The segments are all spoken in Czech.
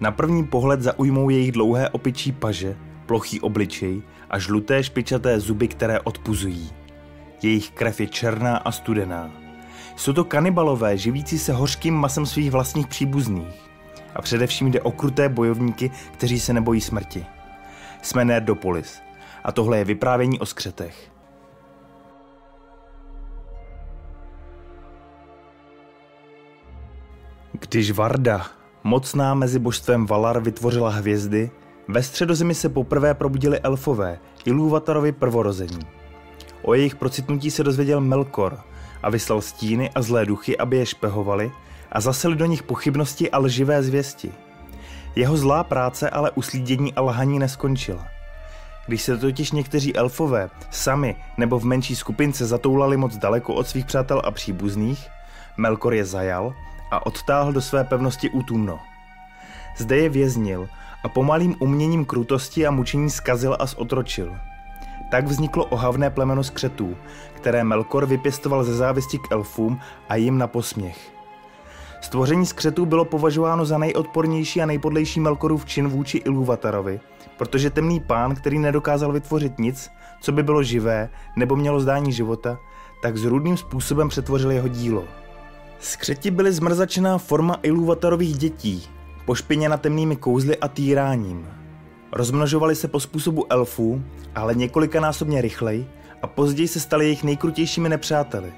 Na první pohled zaujmou jejich dlouhé opičí paže, plochý obličej a žluté špičaté zuby, které odpuzují. Jejich krev je černá a studená. Jsou to kanibalové, živící se hořkým masem svých vlastních příbuzných. A především jde o kruté bojovníky, kteří se nebojí smrti. Jsme Nerdopolis a tohle je vyprávění o skřetech. Když Varda, mocná mezi božstvem Valar, vytvořila hvězdy, ve středozemi se poprvé probudili elfové, Ilúvatarovi prvorození. O jejich procitnutí se dozvěděl Melkor a vyslal stíny a zlé duchy, aby je špehovali a zaseli do nich pochybnosti a lživé zvěsti. Jeho zlá práce ale uslídění a lhaní neskončila. Když se totiž někteří elfové sami nebo v menší skupince zatoulali moc daleko od svých přátel a příbuzných, Melkor je zajal a odtáhl do své pevnosti Utumno. Zde je věznil a pomalým uměním krutosti a mučení skazil a zotročil. Tak vzniklo ohavné plemeno skřetů, které Melkor vypěstoval ze závisti k elfům a jim na posměch. Stvoření skřetů bylo považováno za nejodpornější a nejpodlejší Melkorův čin vůči Ilúvatarovi, protože temný pán, který nedokázal vytvořit nic, co by bylo živé nebo mělo zdání života, tak zrůdným způsobem přetvořil jeho dílo. Skřeti byly zmrzačená forma Ilúvatarových dětí, pošpiněna temnými kouzly a týráním. Rozmnožovali se po způsobu elfů, ale několikanásobně rychleji a později se stali jejich nejkrutějšími nepřáteli.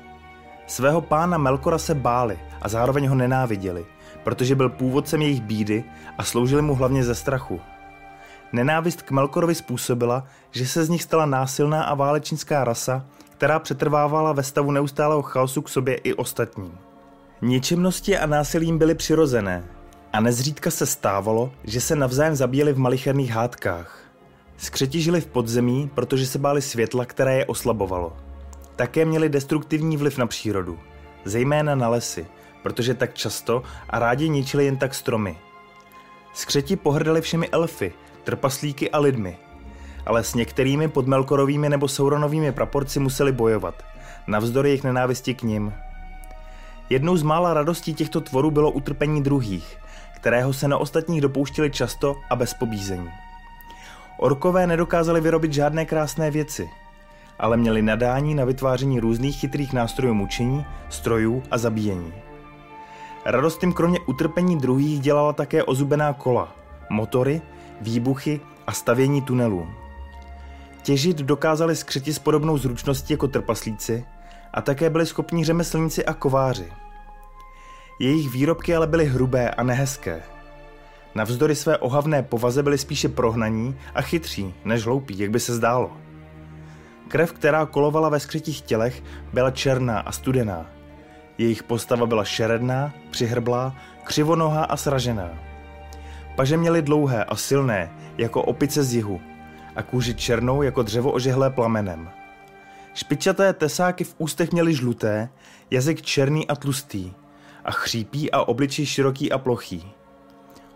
Svého pána Melkora se báli a zároveň ho nenáviděli, protože byl původcem jejich bídy a sloužili mu hlavně ze strachu. Nenávist k Melkorovi způsobila, že se z nich stala násilná a válečnická rasa, která přetrvávala ve stavu neustálého chaosu k sobě i ostatním. Ničemnosti a násilím byly přirozené a nezřídka se stávalo, že se navzájem zabíjeli v malicherných hádkách. Skřeti žili v podzemí, protože se báli světla, které je oslabovalo. Také měli destruktivní vliv na přírodu, zejména na lesy, protože tak často a rádi ničili jen tak stromy. Skřeti pohrdali všemi elfy, trpaslíky a lidmi, ale s některými podmelkorovými nebo sauronovými praporci museli bojovat, navzdory jejich nenávisti k nim. Jednou z mála radostí těchto tvorů bylo utrpení druhých, kterého se na ostatních dopouštili často a bez pobízení. Orkové nedokázali vyrobit žádné krásné věci, ale měli nadání na vytváření různých chytrých nástrojů mučení, strojů a zabíjení. Radost jim kromě utrpení druhých dělala také ozubená kola, motory, výbuchy a stavění tunelů. Těžit dokázali skřeti s podobnou zručností jako trpaslíci a také byli schopní řemeslníci a kováři. Jejich výrobky ale byly hrubé a nehezké. Navzdory své ohavné povaze byli spíše prohnaní a chytří, než hloupí, jak by se zdálo. Krev, která kolovala ve skrytých tělech, byla černá a studená. Jejich postava byla šeredná, přihrblá, křivonohá a sražená. Paže měly dlouhé a silné, jako opice z jihu, a kůži černou jako dřevo ožehlé plamenem. Špičaté tesáky v ústech měly žluté, jazyk černý a tlustý, a chřípí a obličej široký a plochý.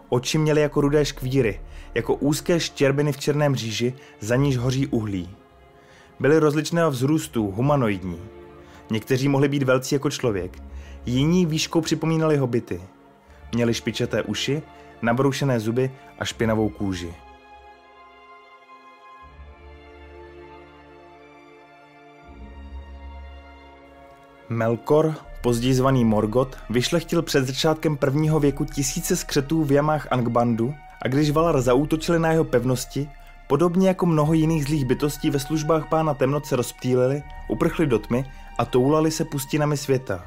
Oči měly jako rudé škvíry, jako úzké štěrbiny v černém říži, za níž hoří uhlí. Byly rozličného vzrůstu, humanoidní. Někteří mohli být velcí jako člověk, jiní výškou připomínali hobity. Měli špičaté uši, nabroušené zuby a špinavou kůži. Melkor, později zvaný Morgot, vyšlechtil před začátkem prvního věku tisíce skřetů v jamách Angbandu a když Valar zaútočili na jeho pevnosti, podobně jako mnoho jiných zlých bytostí ve službách pána temnoce rozptýlili, uprchli do tmy a toulali se pustinami světa.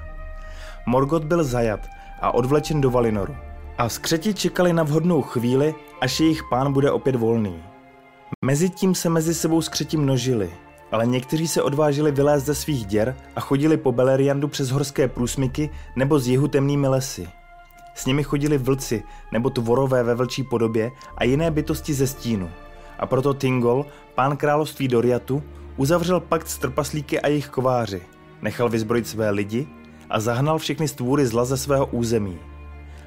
Morgot byl zajat a odvlečen do Valinoru. A skřeti čekali na vhodnou chvíli, až jejich pán bude opět volný. Mezitím se mezi sebou skřeti množili – ale někteří se odvážili vylézt ze svých děr a chodili po Beleriandu přes horské průsmyky nebo z jihu temnými lesy. S nimi chodili vlci nebo tvorové ve vlčí podobě a jiné bytosti ze stínu. A proto Tingol, pán království Doriatu, uzavřel pakt s trpaslíky a jejich kováři, nechal vyzbrojit své lidi a zahnal všechny stvůry zla ze svého území.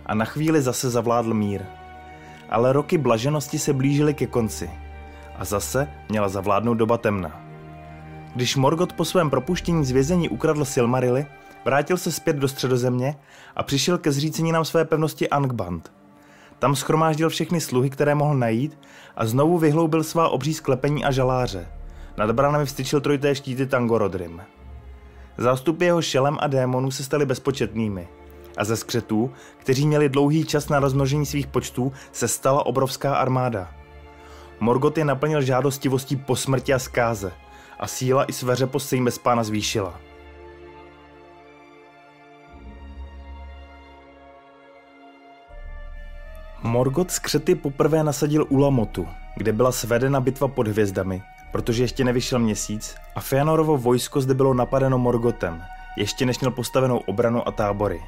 A na chvíli zase zavládl mír. Ale roky blaženosti se blížily ke konci. A zase měla zavládnout doba temna. Když Morgoth po svém propuštění z vězení ukradl Silmarily, vrátil se zpět do středozemě a přišel ke zříceninám své pevnosti Angband. Tam schromáždil všechny sluhy, které mohl najít a znovu vyhloubil svá obří sklepení a žaláře. Nad branami vstyčil trojité štíty Tangorodrim. Zástupy jeho šelem a démonů se staly bezpočetnými. A ze skřetů, kteří měli dlouhý čas na rozmnožení svých počtů, se stala obrovská armáda. Morgot je naplnil žádostivostí po smrti a zkáze a síla i sveřepost se jim bez pána zvýšila. Morgot skřety poprvé nasadil u Lamotu, kde byla svedena bitva pod hvězdami, protože ještě nevyšel měsíc a Feanorovo vojsko zde bylo napadeno Morgotem, ještě než měl postavenou obranu a tábory.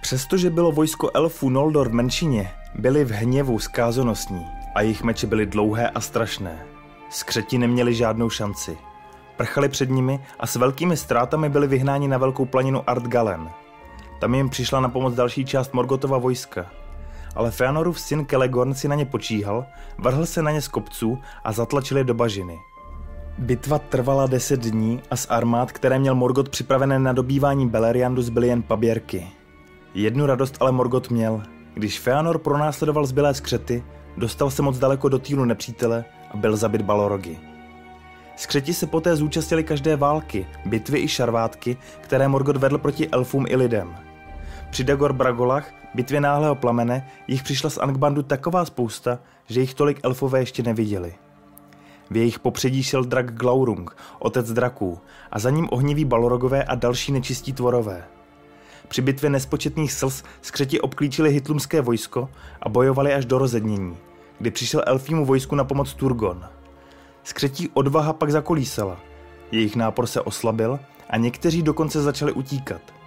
Přestože bylo vojsko elfů Noldor v menšině, byli v hněvu zkázonosní a jejich meče byly dlouhé a strašné. Skřeti neměli žádnou šanci. Prchali před nimi a s velkými ztrátami byli vyhnáni na velkou planinu Ardgalen. Tam jim přišla na pomoc další část Morgotova vojska – ale Feanorův syn Kelegorn si na ně počíhal, vrhl se na ně z kopců a zatlačili do bažiny. Bitva trvala deset dní a z armád, které měl Morgot připravené na dobývání Beleriandu, zbyly jen paběrky. Jednu radost ale Morgot měl. Když Feanor pronásledoval zbylé skřety, dostal se moc daleko do týlu nepřítele a byl zabit Balorogy. Skřeti se poté zúčastnili každé války, bitvy i šarvátky, které Morgot vedl proti elfům i lidem. Při Dagor Bragolach bitvě náhlého plamene jich přišla z Angbandu taková spousta, že jich tolik elfové ještě neviděli. V jejich popředí šel drak Glaurung, otec draků, a za ním ohniví balorogové a další nečistí tvorové. Při bitvě nespočetných slz skřeti obklíčili hitlumské vojsko a bojovali až do rozednění, kdy přišel elfímu vojsku na pomoc Turgon. Skřetí odvaha pak zakolísala, jejich nápor se oslabil a někteří dokonce začali utíkat –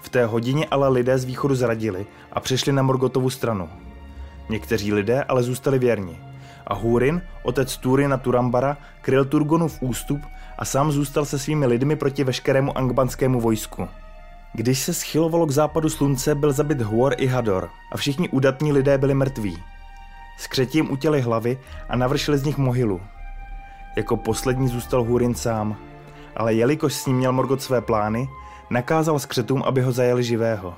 v té hodině ale lidé z východu zradili a přešli na Morgotovu stranu. Někteří lidé ale zůstali věrni. A Húrin, otec Túry na Turambara, kryl Turgonův ústup a sám zůstal se svými lidmi proti veškerému angbanskému vojsku. Když se schylovalo k západu slunce, byl zabit Huor i Hador a všichni udatní lidé byli mrtví. Skřetím utěli hlavy a navršili z nich mohylu. Jako poslední zůstal Húrin sám, ale jelikož s ním měl Morgot své plány, nakázal skřetům, aby ho zajeli živého.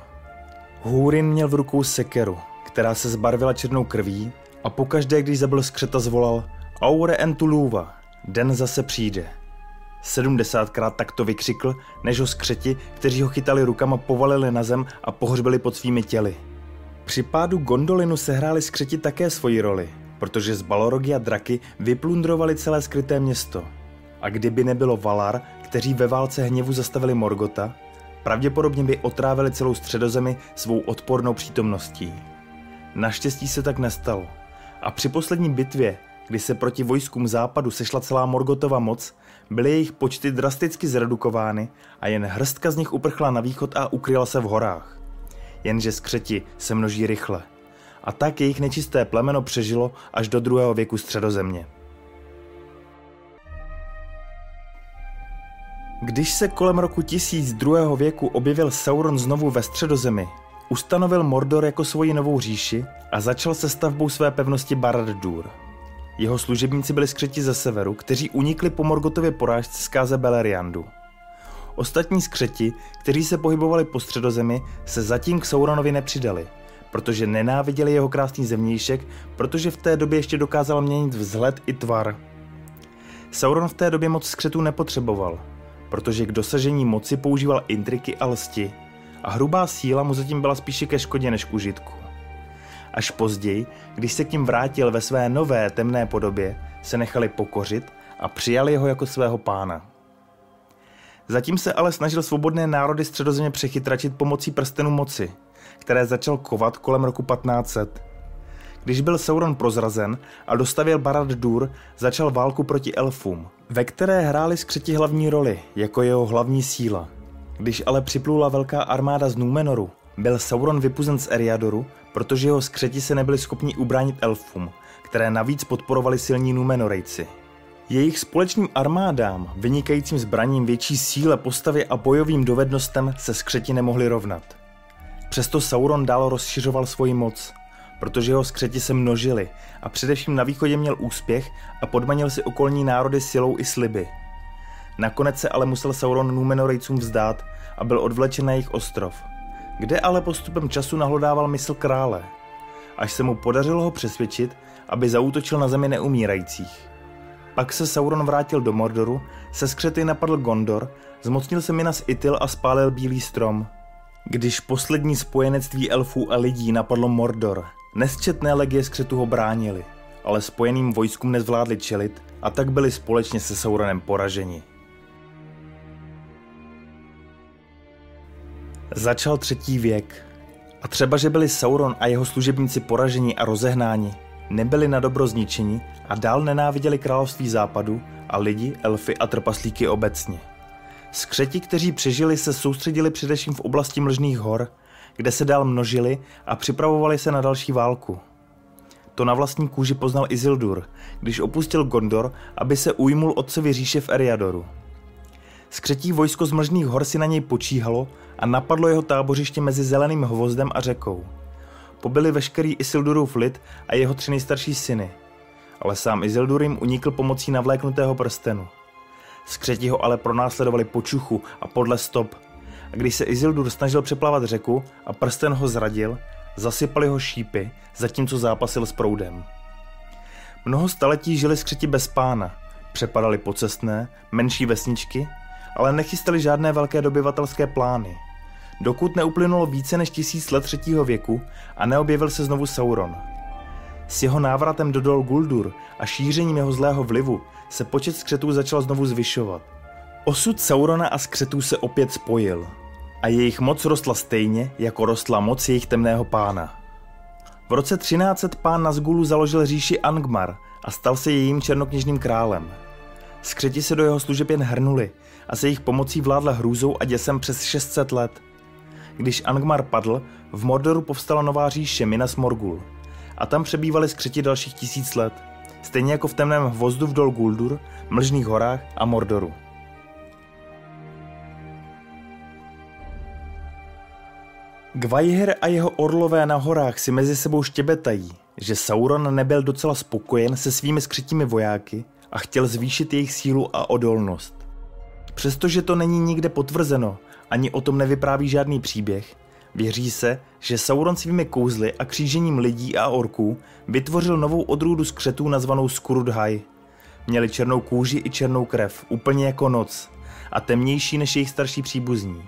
Húrin měl v rukou sekeru, která se zbarvila černou krví a pokaždé, když zabil skřeta, zvolal Aure entuluva, den zase přijde. Sedmdesátkrát takto vykřikl, než ho skřeti, kteří ho chytali rukama, povalili na zem a pohřbili pod svými těly. Při pádu Gondolinu sehráli skřeti také svoji roli, protože z Balorogy a draky vyplundrovali celé skryté město. A kdyby nebylo Valar, kteří ve válce hněvu zastavili Morgota, pravděpodobně by otrávili celou středozemi svou odpornou přítomností. Naštěstí se tak nestalo. A při poslední bitvě, kdy se proti vojskům západu sešla celá Morgotova moc, byly jejich počty drasticky zredukovány a jen hrstka z nich uprchla na východ a ukryla se v horách. Jenže skřeti se množí rychle. A tak jejich nečisté plemeno přežilo až do druhého věku středozemě. Když se kolem roku 1000 druhého věku objevil Sauron znovu ve středozemi, ustanovil Mordor jako svoji novou říši a začal se stavbou své pevnosti Barad-dûr. Jeho služebníci byli skřeti ze severu, kteří unikli po Morgotově porážce zkáze Beleriandu. Ostatní skřeti, kteří se pohybovali po středozemi, se zatím k Sauronovi nepřidali, protože nenáviděli jeho krásný zemnějšek, protože v té době ještě dokázal měnit vzhled i tvar. Sauron v té době moc skřetů nepotřeboval, protože k dosažení moci používal intriky a lsti a hrubá síla mu zatím byla spíše ke škodě než k užitku. Až později, když se k ním vrátil ve své nové temné podobě, se nechali pokořit a přijali ho jako svého pána. Zatím se ale snažil svobodné národy středozemě přechytračit pomocí prstenu moci, které začal kovat kolem roku 1500. Když byl Sauron prozrazen a dostavil Barad-dûr, začal válku proti elfům, ve které hráli skřeti hlavní roli, jako jeho hlavní síla. Když ale připlula velká armáda z Númenoru, byl Sauron vypuzen z Eriadoru, protože jeho skřeti se nebyli schopni ubránit elfům, které navíc podporovali silní Númenorejci. Jejich společným armádám, vynikajícím zbraním, větší síle, postavě a bojovým dovednostem se skřeti nemohli rovnat. Přesto Sauron dál rozšiřoval svoji moc protože jeho skřeti se množili a především na východě měl úspěch a podmanil si okolní národy silou i sliby. Nakonec se ale musel Sauron Númenorejcům vzdát a byl odvlečen na jejich ostrov, kde ale postupem času nahlodával mysl krále. až se mu podařilo ho přesvědčit, aby zaútočil na zemi neumírajících. Pak se Sauron vrátil do Mordoru, se skřety napadl Gondor, zmocnil se Minas Itil a spálil Bílý strom. Když poslední spojenectví elfů a lidí napadlo Mordor, nesčetné legie skřetu ho bránili, ale spojeným vojskům nezvládli čelit a tak byli společně se Sauronem poraženi. Začal třetí věk. A třeba, že byli Sauron a jeho služebníci poraženi a rozehnáni, nebyli na dobro zničeni a dál nenáviděli království západu a lidi, elfy a trpaslíky obecně. Skřeti, kteří přežili, se soustředili především v oblasti Mlžných hor, kde se dál množili a připravovali se na další válku. To na vlastní kůži poznal Isildur, když opustil Gondor, aby se ujmul otcovi říše v Eriadoru. Skřetí vojsko z Mlžných hor si na něj počíhalo a napadlo jeho tábořiště mezi zeleným hvozdem a řekou. Pobili veškerý Isildurův lid a jeho tři nejstarší syny, ale sám Isildur jim unikl pomocí navléknutého prstenu. Skřeti ho ale pronásledovali po čuchu a podle stop. A když se Isildur snažil přeplavat řeku a prsten ho zradil, zasypali ho šípy, zatímco zápasil s proudem. Mnoho staletí žili skřeti bez pána, přepadali pocestné, menší vesničky, ale nechystali žádné velké dobyvatelské plány. Dokud neuplynulo více než tisíc let třetího věku a neobjevil se znovu Sauron. S jeho návratem do Dol Guldur a šířením jeho zlého vlivu se počet skřetů začal znovu zvyšovat. Osud Saurona a skřetů se opět spojil a jejich moc rostla stejně, jako rostla moc jejich temného pána. V roce 1300 pán Nazgulu založil říši Angmar a stal se jejím černokněžným králem. Skřeti se do jeho služeb jen hrnuli a se jejich pomocí vládla hrůzou a děsem přes 600 let. Když Angmar padl, v Mordoru povstala nová říše Minas Morgul a tam přebývali skřeti dalších tisíc let – stejně jako v temném hvozdu v Dol Guldur, Mlžných horách a Mordoru. Gvajher a jeho orlové na horách si mezi sebou štěbetají, že Sauron nebyl docela spokojen se svými skřetími vojáky a chtěl zvýšit jejich sílu a odolnost. Přestože to není nikde potvrzeno, ani o tom nevypráví žádný příběh, Věří se, že Sauron svými kouzly a křížením lidí a orků vytvořil novou odrůdu skřetů nazvanou Skurudhaj. Měli černou kůži i černou krev, úplně jako noc, a temnější než jejich starší příbuzní.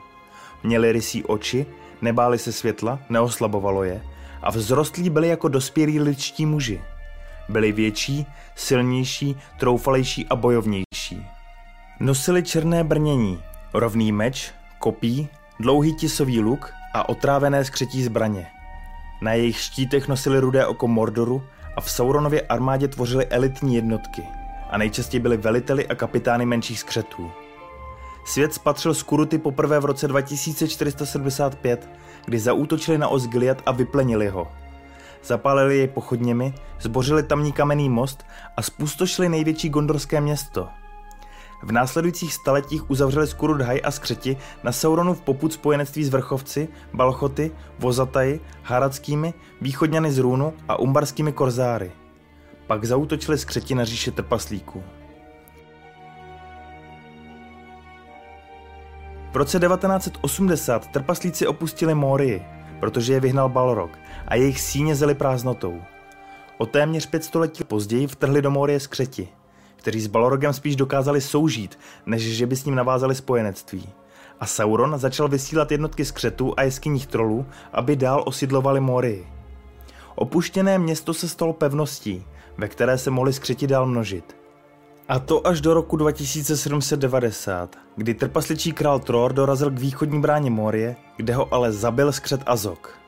Měli rysí oči, nebáli se světla, neoslabovalo je a vzrostlí byli jako dospělí lidští muži. Byli větší, silnější, troufalejší a bojovnější. Nosili černé brnění, rovný meč, kopí, dlouhý tisový luk a otrávené skřetí zbraně. Na jejich štítech nosili rudé oko Mordoru a v Sauronově armádě tvořili elitní jednotky a nejčastěji byli veliteli a kapitány menších skřetů. Svět spatřil Skuruty poprvé v roce 2475, kdy zaútočili na Osgiliad a vyplenili ho. Zapálili jej pochodněmi, zbořili tamní kamenný most a spustošili největší gondorské město – v následujících staletích uzavřeli Skurudhaj a Skřeti na Sauronův poput spojenectví s vrchovci, Balchoty, Vozataji, Haradskými, východňany z Růnu a umbarskými korzáry. Pak zautočili Skřeti na říše trpaslíků. V roce 1980 trpaslíci opustili Morii, protože je vyhnal Balrog a jejich síně zeli prázdnotou. O téměř pět století později vtrhli do Morie skřeti – kteří s Balrogem spíš dokázali soužít, než že by s ním navázali spojenectví. A Sauron začal vysílat jednotky skřetů a jeskyních trolů, aby dál osidlovali Morii. Opuštěné město se stalo pevností, ve které se mohli skřeti dál množit. A to až do roku 2790, kdy trpasličí král Tror dorazil k východní bráně Morie, kde ho ale zabil skřet Azok.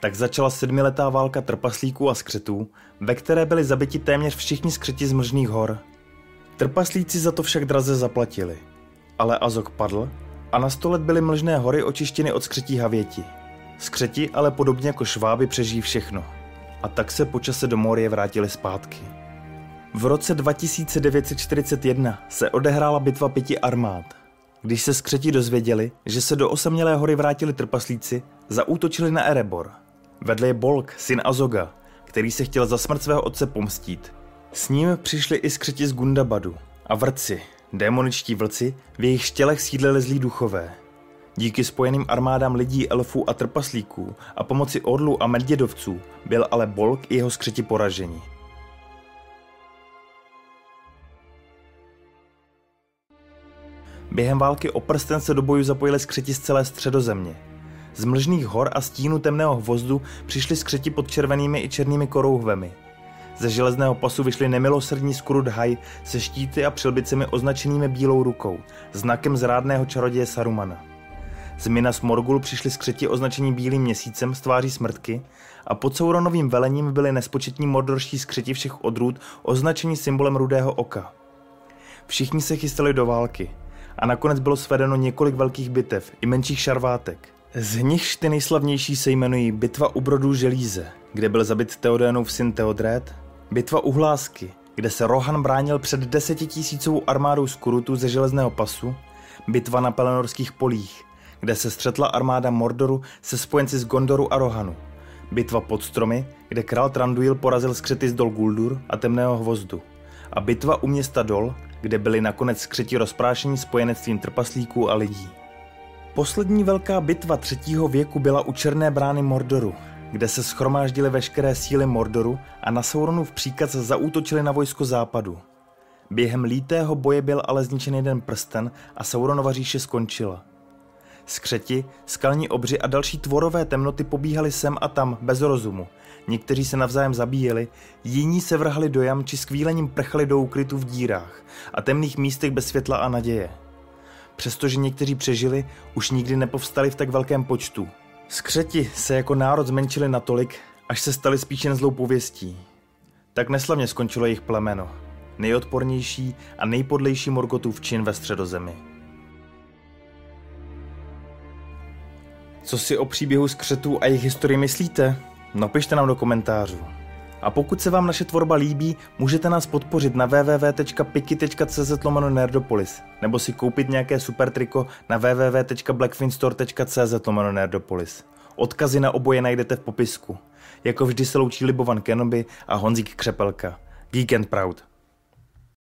Tak začala sedmiletá válka trpaslíků a skřetů, ve které byli zabiti téměř všichni skřeti z Mlžných hor – Trpaslíci za to však draze zaplatili. Ale Azok padl a na sto let byly mlžné hory očištěny od skřetí havěti. Skřeti ale podobně jako šváby přežijí všechno. A tak se po čase do Morie vrátili zpátky. V roce 2941 se odehrála bitva pěti armád. Když se skřeti dozvěděli, že se do osamělé hory vrátili trpaslíci, zaútočili na Erebor. Vedle je Bolk, syn Azoga, který se chtěl za smrt svého otce pomstít s ním přišli i skřeti z Gundabadu a vrci, démoničtí vlci, v jejich štělech sídlili zlí duchové. Díky spojeným armádám lidí, elfů a trpaslíků a pomoci orlů a medvědovců byl ale Bolk i jeho skřeti poraženi. Během války o prsten se do boju zapojili skřeti z celé středozemě. Z mlžných hor a stínu temného hvozdu přišli skřeti pod červenými i černými korouhvemi. Ze železného pasu vyšli nemilosrdní Skurudhaj se štíty a přilbicemi označenými bílou rukou, znakem zrádného čaroděje Sarumana. Z Minas Morgul přišli skřeti označení bílým měsícem z tváří smrtky a pod Sauronovým velením byli nespočetní mordorští skřeti všech odrůd označení symbolem rudého oka. Všichni se chystali do války a nakonec bylo svedeno několik velkých bitev i menších šarvátek. Z nichž ty nejslavnější se jmenují Bitva u brodů Želíze, kde byl zabit Teodénův syn Teodred, Bitva u Hlásky, kde se Rohan bránil před desetitisícovou armádou Skurutu ze železného pasu, Bitva na Pelenorských polích, kde se střetla armáda Mordoru se spojenci z Gondoru a Rohanu. Bitva pod stromy, kde král Tranduil porazil skřety z Dol Guldur a Temného hvozdu. A bitva u města Dol, kde byli nakonec skřeti rozprášení spojenectvím trpaslíků a lidí. Poslední velká bitva třetího věku byla u Černé brány Mordoru, kde se schromáždily veškeré síly Mordoru a na Sauronův příkaz zaútočili na vojsko západu. Během lítého boje byl ale zničen jeden prsten a Sauronova říše skončila. Skřeti, skalní obři a další tvorové temnoty pobíhali sem a tam bez rozumu. Někteří se navzájem zabíjeli, jiní se vrhali do jam či skvílením prchali do úkrytu v dírách a temných místech bez světla a naděje. Přestože někteří přežili, už nikdy nepovstali v tak velkém počtu. Skřeti se jako národ zmenšili natolik, až se stali spíše jen zlou pověstí. Tak neslavně skončilo jejich plemeno. Nejodpornější a nejpodlejší Morgotův čin ve středozemi. Co si o příběhu skřetů a jejich historii myslíte? Napište nám do komentářů. A pokud se vám naše tvorba líbí, můžete nás podpořit na www.piki.cz nerdopolis nebo si koupit nějaké super triko na www.blackfinstore.cz nerdopolis. Odkazy na oboje najdete v popisku. Jako vždy se loučí Libovan Kenobi a Honzík Křepelka. Geek and Proud.